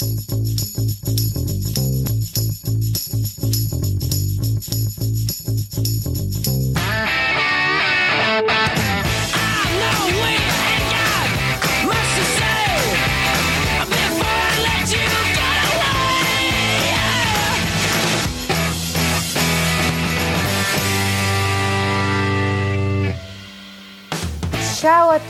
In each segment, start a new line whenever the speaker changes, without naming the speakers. Thank you.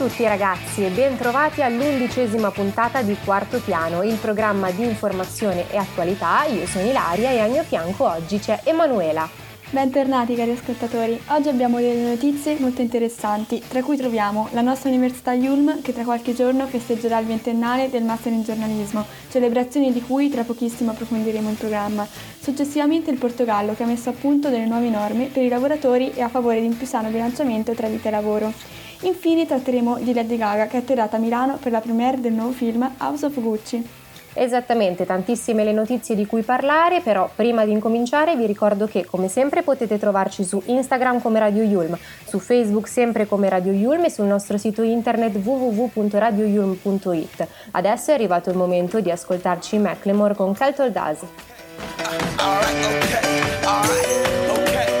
tutti ragazzi e bentrovati all'undicesima puntata di Quarto Piano, il programma di informazione e attualità. Io sono Ilaria e al mio fianco oggi c'è Emanuela. Bentornati cari ascoltatori, oggi abbiamo delle notizie molto interessanti, tra cui troviamo la nostra Università Yulm che tra qualche giorno festeggerà il ventennale del Master in giornalismo, celebrazione di cui tra pochissimo approfondiremo il programma. Successivamente il Portogallo che ha messo a punto delle nuove norme per i lavoratori e a favore di un più sano bilanciamento tra vita e lavoro. Infine tratteremo di Lady Gaga che è atterrata a Milano per la premiere del nuovo film House of Gucci. Esattamente, tantissime le notizie di cui parlare, però prima di incominciare vi ricordo che come sempre potete trovarci su Instagram come Radio Yulm, su Facebook sempre come Radio Yulm e sul nostro sito internet www.radioyulm.it. Adesso è arrivato il momento di ascoltarci Macklemore con Caltol Daz. All right, okay, all right, okay.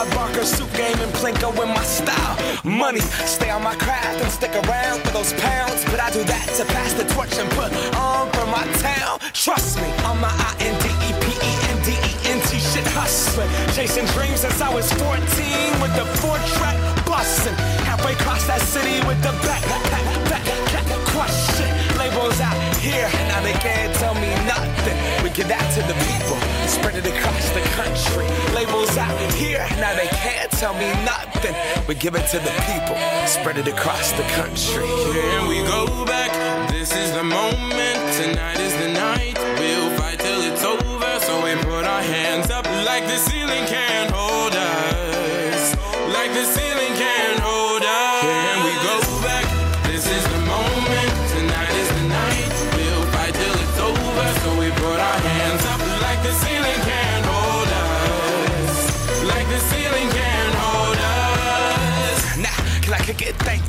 Bob Barker, suit game, and Plinko in my style. Money, stay on my craft and stick around for those pounds. But I do that to pass the torch and put on for my town. Trust me, I'm my I N D E P E N D E N T shit hustling. Chasing dreams since I was 14 with the four track busting. Halfway across that city with the back, back, back, back, back, shit. Labels out here, now they can't tell me Give that to the people. Spread it across the country. Labels out here, now they can't tell me nothing. We give it to the people. Spread it across the country. Here we go back. This is the moment. Tonight is the night. We'll fight till it's over. So we put our hands up like the ceiling can't hold.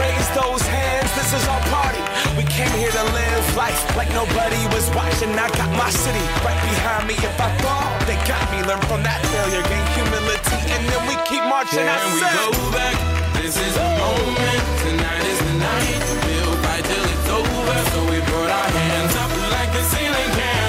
Raise those hands, this is our party. We came here to live life like nobody was watching. I got my city right behind me. If I fall, they got me. Learn from that failure, gain humility, and then we keep marching. Yeah, and we go back. This is the moment. Tonight is the night. We'll fight till it's over. So we brought our hands up like the ceiling can.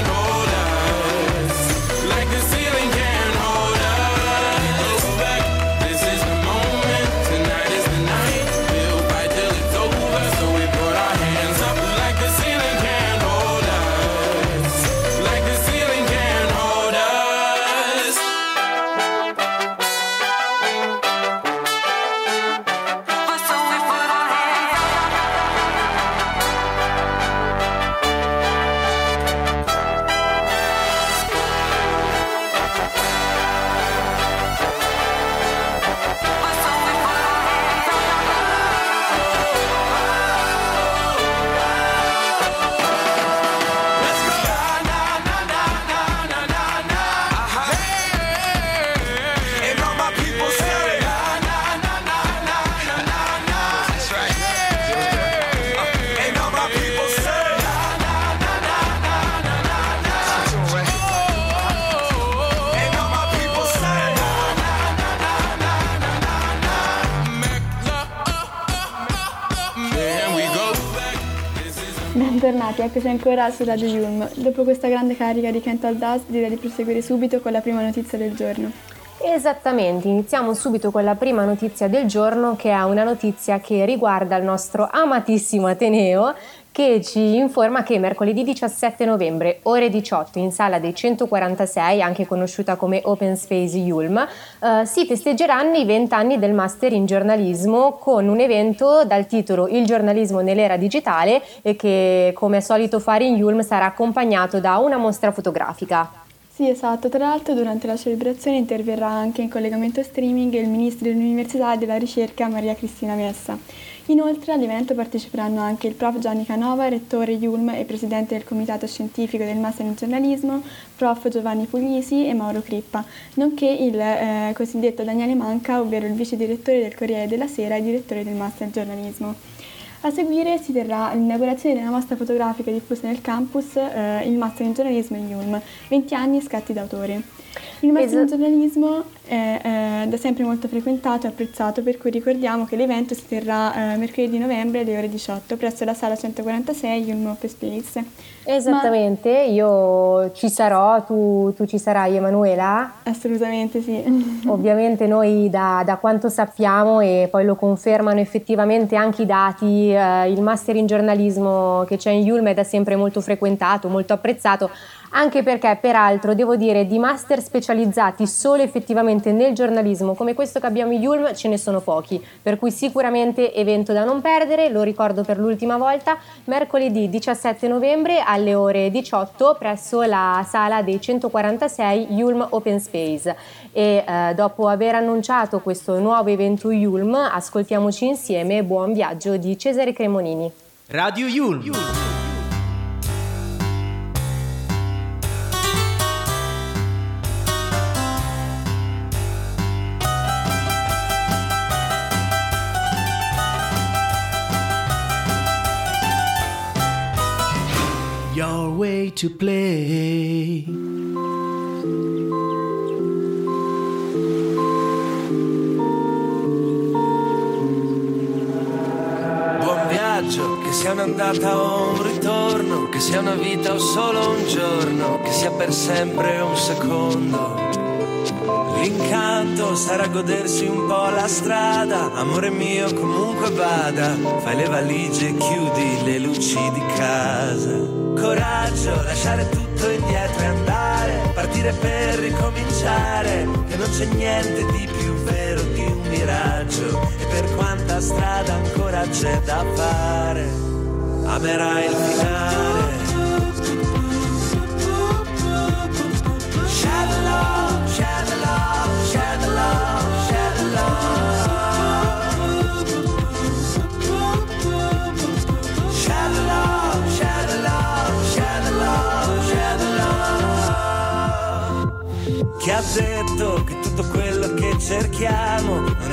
Bentornati, eccoci ancora su Radio Yulm. Dopo questa grande carica di Kent All Dust direi di proseguire subito con la prima notizia del giorno. Esattamente, iniziamo subito con la prima notizia del giorno che è una notizia che riguarda il nostro amatissimo Ateneo che ci informa che mercoledì 17 novembre, ore 18, in sala dei 146, anche conosciuta come Open Space Yulm, eh, si festeggeranno i 20 anni del Master in giornalismo con un evento dal titolo Il giornalismo nell'era digitale e che, come è solito fare in Yulm, sarà accompagnato da una mostra fotografica. Sì, esatto. Tra l'altro, durante la celebrazione interverrà anche in collegamento streaming il ministro dell'Università e della Ricerca Maria Cristina Messa Inoltre all'evento parteciperanno anche il prof Gianni Canova, rettore Yulm e presidente del comitato scientifico del Master in giornalismo, prof Giovanni Puglisi e Mauro Crippa, nonché il eh, cosiddetto Daniele Manca, ovvero il vice direttore del Corriere della Sera e direttore del Master in giornalismo. A seguire si terrà l'inaugurazione della mostra fotografica diffusa nel campus eh, Il Master in giornalismo in Yulm, 20 anni e scatti d'autore. Il mezzogiornalismo è, è, da sempre molto frequentato e apprezzato, per cui ricordiamo che l'evento si terrà eh, mercoledì novembre alle ore 18 presso la sala 146 in un open space. Esattamente, Ma... io ci sarò, tu, tu, ci sarai Emanuela? Assolutamente sì. Ovviamente noi da, da, quanto sappiamo e poi lo confermano effettivamente anche i dati, eh, il master in giornalismo che c'è in Yulm è da sempre molto frequentato, molto apprezzato, anche perché peraltro devo dire di master reporter specializzati solo effettivamente nel giornalismo come questo che abbiamo in Yulm ce ne sono pochi, per cui sicuramente evento da non perdere, lo ricordo per l'ultima volta, mercoledì 17 novembre alle ore 18 presso la sala dei 146 Yulm Open Space. E eh, dopo aver annunciato questo nuovo evento Yulm, ascoltiamoci insieme Buon viaggio di Cesare Cremonini. Radio Yulm. Yulm. to play. Buon viaggio, che sia un'andata o un ritorno, che sia una vita o solo un giorno, che sia per sempre un secondo L'incanto sarà godersi un po' la strada. Amore mio, comunque vada, fai le valigie e chiudi le luci di casa. Coraggio, lasciare tutto indietro e andare, partire per ricominciare, che non c'è niente di più vero di un miraggio. E per quanta strada ancora c'è da fare, amerai il finale.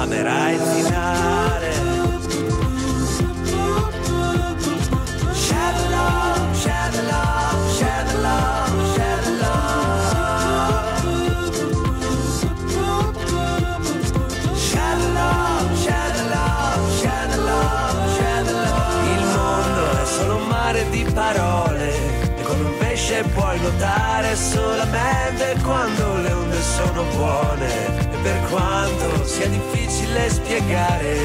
amerai il finale. Share love, share love, share love, share love. Share love, share love, share love, Il mondo è solo un mare di parole pesce puoi nuotare solamente quando le onde sono buone per quanto sia difficile spiegare,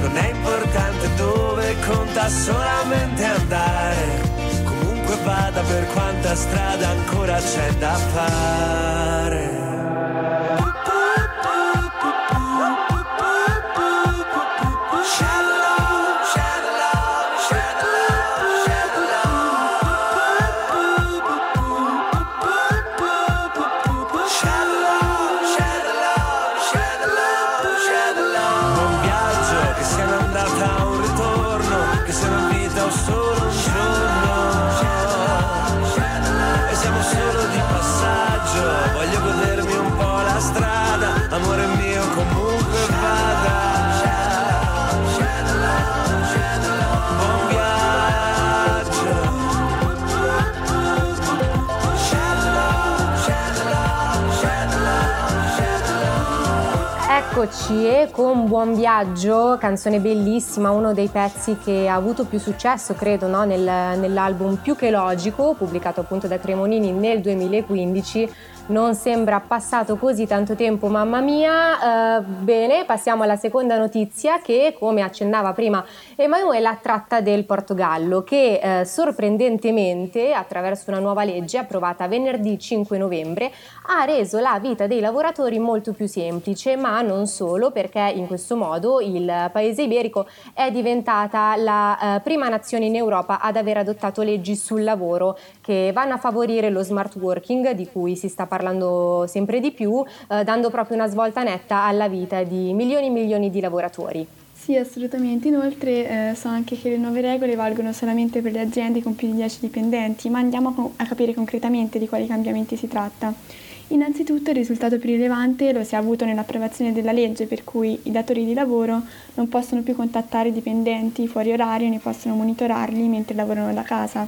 non è importante dove conta solamente andare. Comunque vada per quanta strada ancora c'è da fare. Eccoci e con Buon Viaggio, canzone bellissima, uno dei pezzi che ha avuto più successo credo no? Nel, nell'album Più che Logico, pubblicato appunto da Cremonini nel 2015 non sembra passato così tanto tempo, mamma mia. Eh, bene, passiamo alla seconda notizia che, come accennava prima Emanuela, tratta del Portogallo che eh, sorprendentemente, attraverso una nuova legge approvata venerdì 5 novembre, ha reso la vita dei lavoratori molto più semplice, ma non solo, perché in questo modo il paese iberico è diventata la eh, prima nazione in Europa ad aver adottato leggi sul lavoro che vanno a favorire lo smart working di cui si sta parlando parlando sempre di più, eh, dando proprio una svolta netta alla vita di milioni e milioni di lavoratori. Sì, assolutamente. Inoltre eh, so anche che le nuove regole valgono solamente per le aziende con più di 10 dipendenti, ma andiamo a capire concretamente di quali cambiamenti si tratta. Innanzitutto il risultato più rilevante lo si è avuto nell'approvazione della legge per cui i datori di lavoro non possono più contattare i dipendenti fuori orario né possono monitorarli mentre lavorano da casa.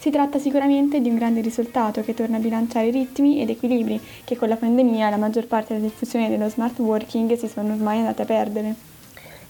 Si tratta sicuramente di un grande risultato che torna a bilanciare ritmi ed equilibri che con la pandemia la maggior parte della diffusione dello smart working si sono ormai andate a perdere.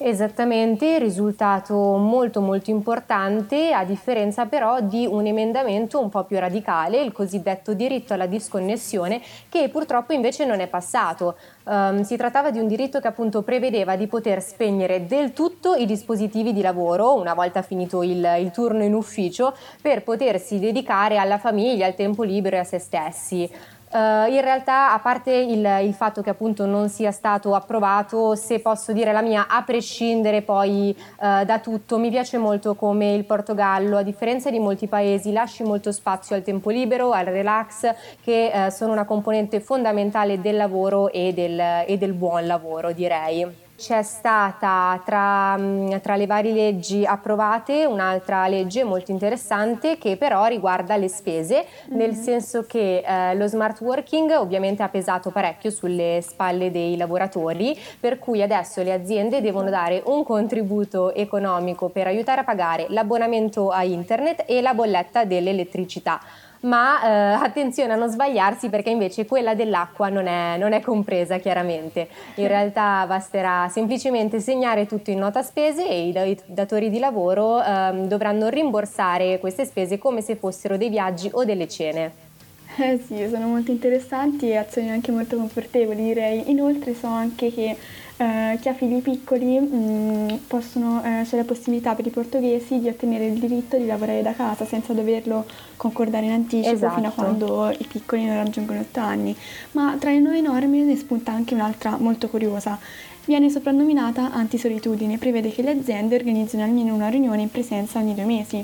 Esattamente, risultato molto molto importante, a differenza però di un emendamento un po' più radicale, il cosiddetto diritto alla disconnessione, che purtroppo invece non è passato. Um, si trattava di un diritto che appunto prevedeva di poter spegnere del tutto i dispositivi di lavoro una volta finito il, il turno in ufficio per potersi dedicare alla famiglia, al tempo libero e a se stessi. Uh, in realtà, a parte il, il, fatto che appunto non sia stato approvato, se posso dire la mia, a prescindere poi uh, da tutto, mi piace molto come il Portogallo, a differenza di molti paesi, lasci molto spazio al tempo libero, al relax, che uh, sono una componente fondamentale del lavoro e del, e del buon lavoro, direi c'è stata tra, mm, tra, le varie leggi approvate un'altra legge molto interessante che però riguarda le spese, mm-hmm. nel mhm. senso che eh, lo smart working ovviamente ha pesato parecchio sulle spalle dei lavoratori, per cui adesso le aziende devono dare un contributo economico per aiutare a pagare l'abbonamento a internet e la bolletta dell'elettricità ma eh, attenzione a non sbagliarsi perché invece quella dell'acqua non è, non è, compresa chiaramente. In realtà basterà semplicemente segnare tutto in nota spese e i datori di lavoro eh, dovranno rimborsare queste spese come se fossero dei viaggi o delle cene. Eh sì, sono molto interessanti e azioni anche molto confortevoli direi. Inoltre so anche che eh, che a figli piccoli mh, mm, possono, eh, c'è la possibilità per i portoghesi di ottenere il diritto di lavorare da casa senza doverlo concordare in anticipo esatto. fino a esatto. quando i piccoli non raggiungono 8 anni. Ma tra le nuove norme ne spunta anche un'altra molto curiosa. Viene soprannominata antisolitudine e prevede che le aziende organizzino almeno una riunione in presenza ogni due mesi.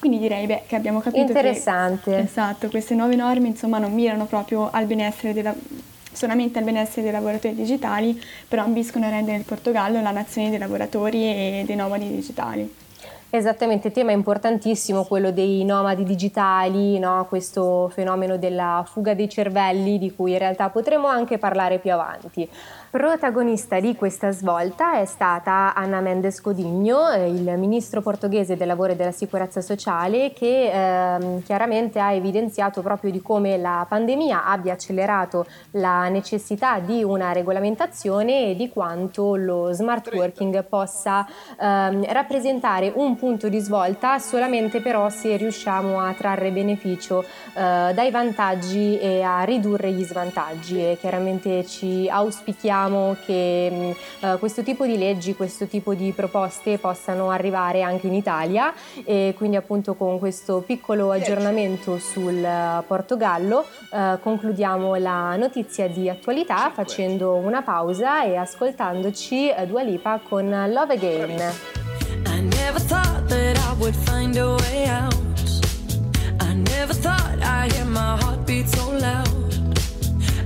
Quindi direi beh, che abbiamo capito Interessante. che esatto, queste nuove norme insomma, non mirano proprio al benessere della solamente al benessere dei lavoratori digitali, però ambiscono a rendere il Portogallo la nazione dei lavoratori e dei nomadi digitali. Esattamente, tema importantissimo quello dei nomadi digitali, no? questo fenomeno della fuga dei cervelli di cui in realtà potremo anche parlare più avanti. Protagonista di questa svolta è stata Anna Mendes Codigno, eh, il ministro portoghese del lavoro e della sicurezza sociale, che ehm, chiaramente ha evidenziato proprio di come la pandemia abbia accelerato la necessità di una regolamentazione e di quanto lo smart working possa ehm, rappresentare un punto punto di svolta solamente però se riusciamo a trarre beneficio eh, dai vantaggi e a ridurre gli svantaggi e chiaramente ci auspichiamo che mm, eh, questo tipo di leggi, questo tipo di proposte possano arrivare anche in Italia e quindi appunto con questo piccolo aggiornamento sul eh, Portogallo eh, concludiamo la notizia di attualità facendo una pausa e ascoltandoci eh, Dua Lipa con Love Again. never thought that I would find a way out. I never thought I'd hear my heart beat so loud.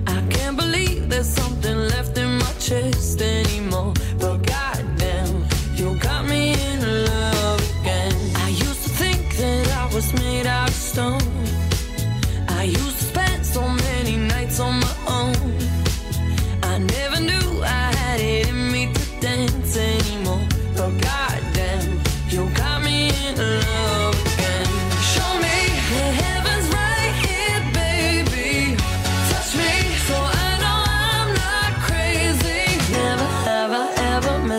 I can't believe there's something left in my chest anymore. But goddamn, you got me in love again. I used to think that I was made out of stone.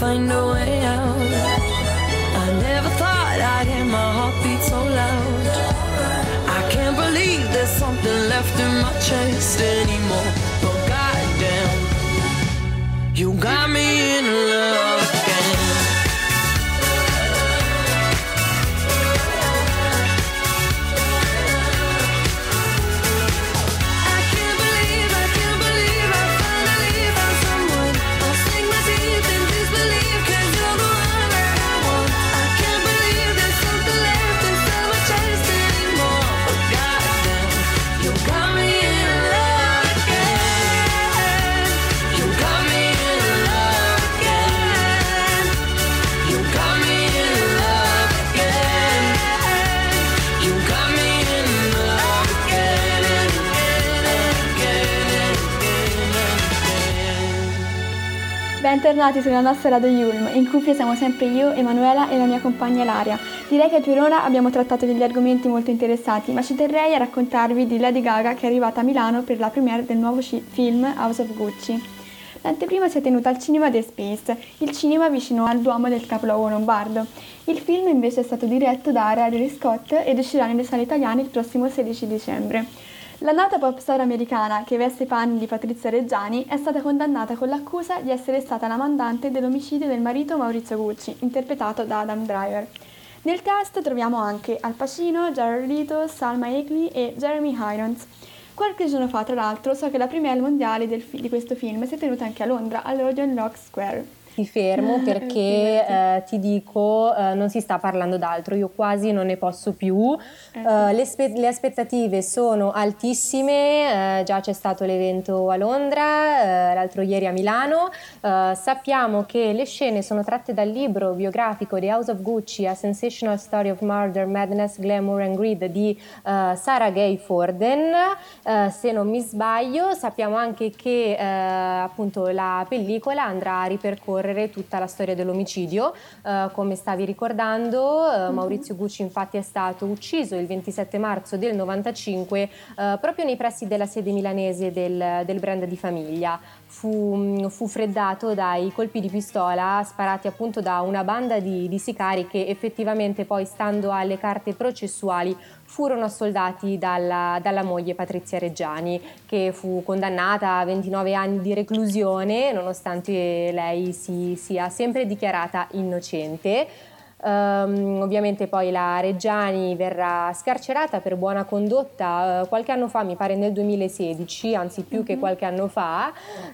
find a way out. I never thought I'd hear my heartbeat so loud. I can't believe there's something left in my chest anymore. Bentornati sulla nostra Radio Yulm, in cui siamo sempre io, Emanuela e la mia compagna Laria. Direi che per ora abbiamo trattato degli argomenti molto interessanti, ma ci terrei a raccontarvi di Lady Gaga che è arrivata a Milano per la premiere del nuovo c- film House of Gucci. L'anteprima si è tenuta al cinema The Space, il cinema vicino al Duomo del Capoluogo Lombardo. Il film invece è stato diretto da Area Scott ed uscirà nelle sale italiane il prossimo 16 dicembre. La nota pop star americana che veste i panni di Patrizia Reggiani è stata condannata con l'accusa di essere stata la mandante dell'omicidio del marito Maurizio Gucci, interpretato da Adam Driver. Nel cast troviamo anche Al Pacino, Jared Leto, Salma Egli e Jeremy Irons. Qualche giorno fa, tra l'altro, so che la premiere mondiale fi- di questo film si è tenuta anche a Londra, all'Odeon Rock Square ti fermo ah, perché eh, ti dico eh, non si sta parlando d'altro, io quasi non ne posso più. Ecco. Eh, le, spe- le, aspettative sono altissime, eh, già c'è stato l'evento a Londra, eh, l'altro ieri a Milano, eh, sappiamo che le scene sono tratte dal libro biografico The House of Gucci, A Sensational Story of Murder, Madness, Glamour and Greed di Sarah Gay Forden, se non mi sbaglio, sappiamo anche che appunto la pellicola andrà a ripercorrere ripercorrere tutta la storia dell'omicidio. Eh, come stavi ricordando, eh, mhm. Maurizio Gucci infatti è stato ucciso il 27 marzo del 95 eh, proprio nei pressi della sede milanese del, del brand di famiglia fu, mm, fu, freddato dai colpi di pistola sparati appunto da una banda di, di sicari che effettivamente poi, stando alle carte processuali, furono assoldati dalla, dalla, moglie Patrizia Reggiani, che fu condannata a 29 anni di reclusione, nonostante lei si sia sempre dichiarata innocente. Um, ovviamente poi la Reggiani verrà scarcerata per buona condotta uh, qualche anno fa, mi pare nel 2016, anzi più mm-hmm. che mhm. qualche anno fa,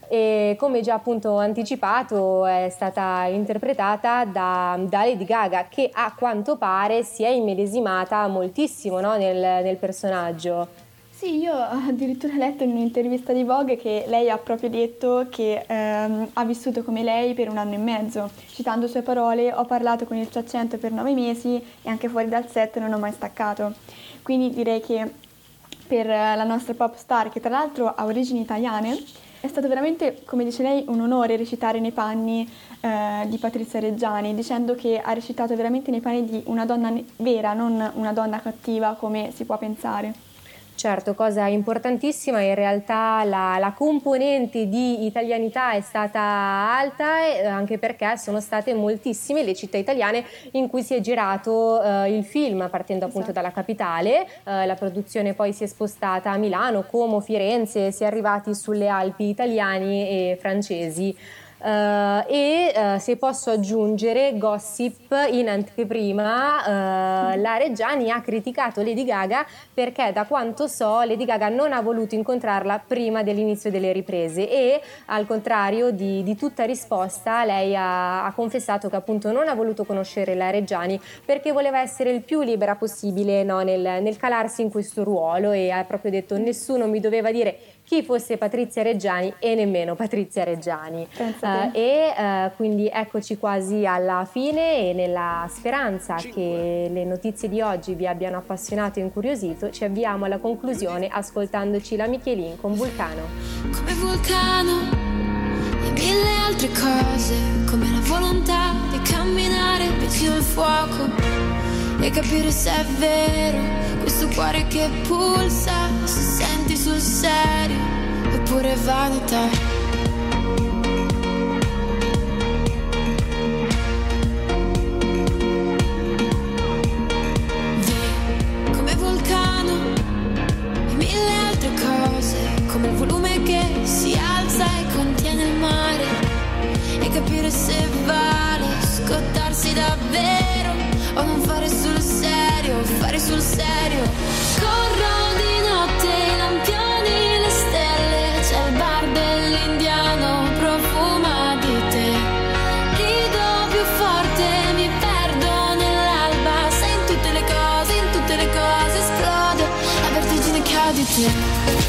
e come già appunto anticipato è stata interpretata da, da Lady Gaga che a quanto pare si è immedesimata moltissimo no, nel, nel personaggio. Sì, io addirittura ho letto in un'intervista di Vogue che lei ha proprio detto che ehm, ha vissuto come lei per un anno e mezzo. Citando sue parole, ho parlato con il suo accento per nove mesi e anche fuori dal set non ho mai staccato. Quindi direi che per la nostra pop star, che tra l'altro ha origini italiane, è stato veramente, come dice lei, un onore recitare nei panni eh, di Patrizia Reggiani, dicendo che ha recitato veramente nei panni di una donna vera, non una donna cattiva come si può pensare. Certo, cosa importantissima, in realtà la, la, componente di italianità è stata alta eh, anche perché sono state moltissime le città italiane in cui si è girato eh, il film, partendo appunto esatto. dalla capitale, eh, la produzione poi si è spostata a Milano, Como, Firenze, si è arrivati sulle Alpi italiani e francesi. Uh, e uh, se posso aggiungere gossip in anteprima, uh, la Reggiani ha criticato Lady Gaga perché da quanto so Lady Gaga non ha voluto incontrarla prima dell'inizio delle riprese e al contrario di, di tutta risposta lei ha, ha, confessato che appunto non ha voluto conoscere la Reggiani perché voleva essere il più libera possibile no, nel, nel calarsi in questo ruolo e ha proprio detto nessuno mi doveva dire chi fosse Patrizia Reggiani e nemmeno Patrizia Reggiani. Uh, e uh, quindi eccoci quasi alla fine e nella speranza Cinque. che le notizie di oggi vi abbiano appassionato e incuriosito, ci avviamo alla conclusione ascoltandoci la Michelin con Vulcano. Come Vulcano e mille altre cose, come la volontà di camminare vicino al fuoco e capire se è vero questo cuore che pulsa, si sente sul serio oppure vanità you.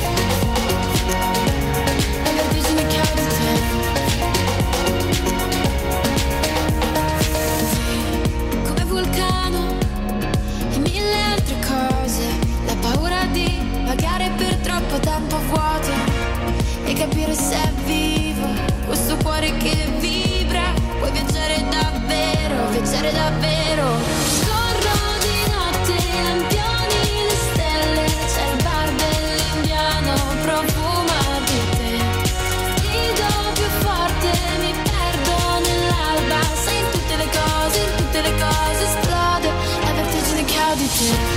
Thank you.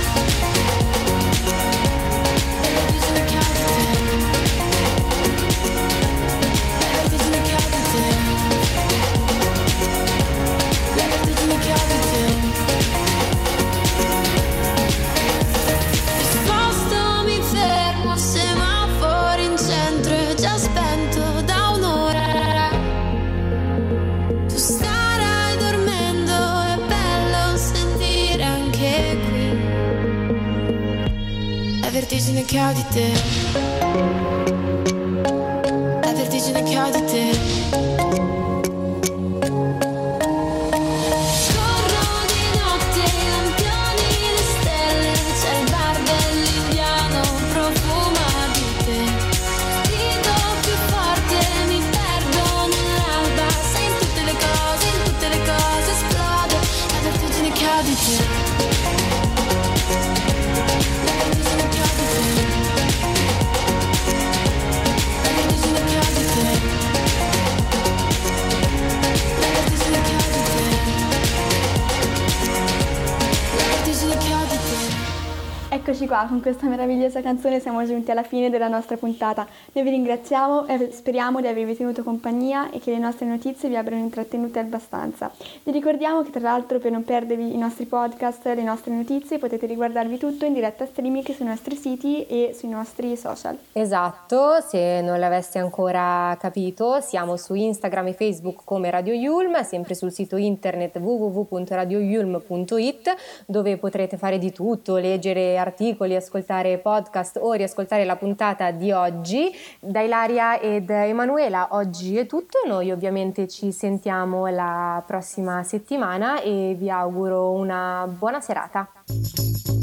con questa meravigliosa canzone siamo giunti alla fine della nostra puntata. Noi vi ringraziamo e speriamo di avervi tenuto compagnia e che le nostre notizie vi abbiano intrattenute abbastanza. Vi ricordiamo che tra l'altro per non perdervi i nostri podcast, le nostre notizie, potete riguardarvi tutto in diretta streaming sui nostri siti e sui nostri social. Esatto, se non l'aveste ancora capito, siamo su Instagram e Facebook come Radio Yulm, sempre sul sito internet www.radioyulm.it dove potrete fare di tutto, leggere articoli soli ascoltare podcast o riascoltare la puntata di oggi. Da Ilaria ed Emanuela oggi è tutto, noi ovviamente ci sentiamo la prossima settimana e vi auguro una buona serata.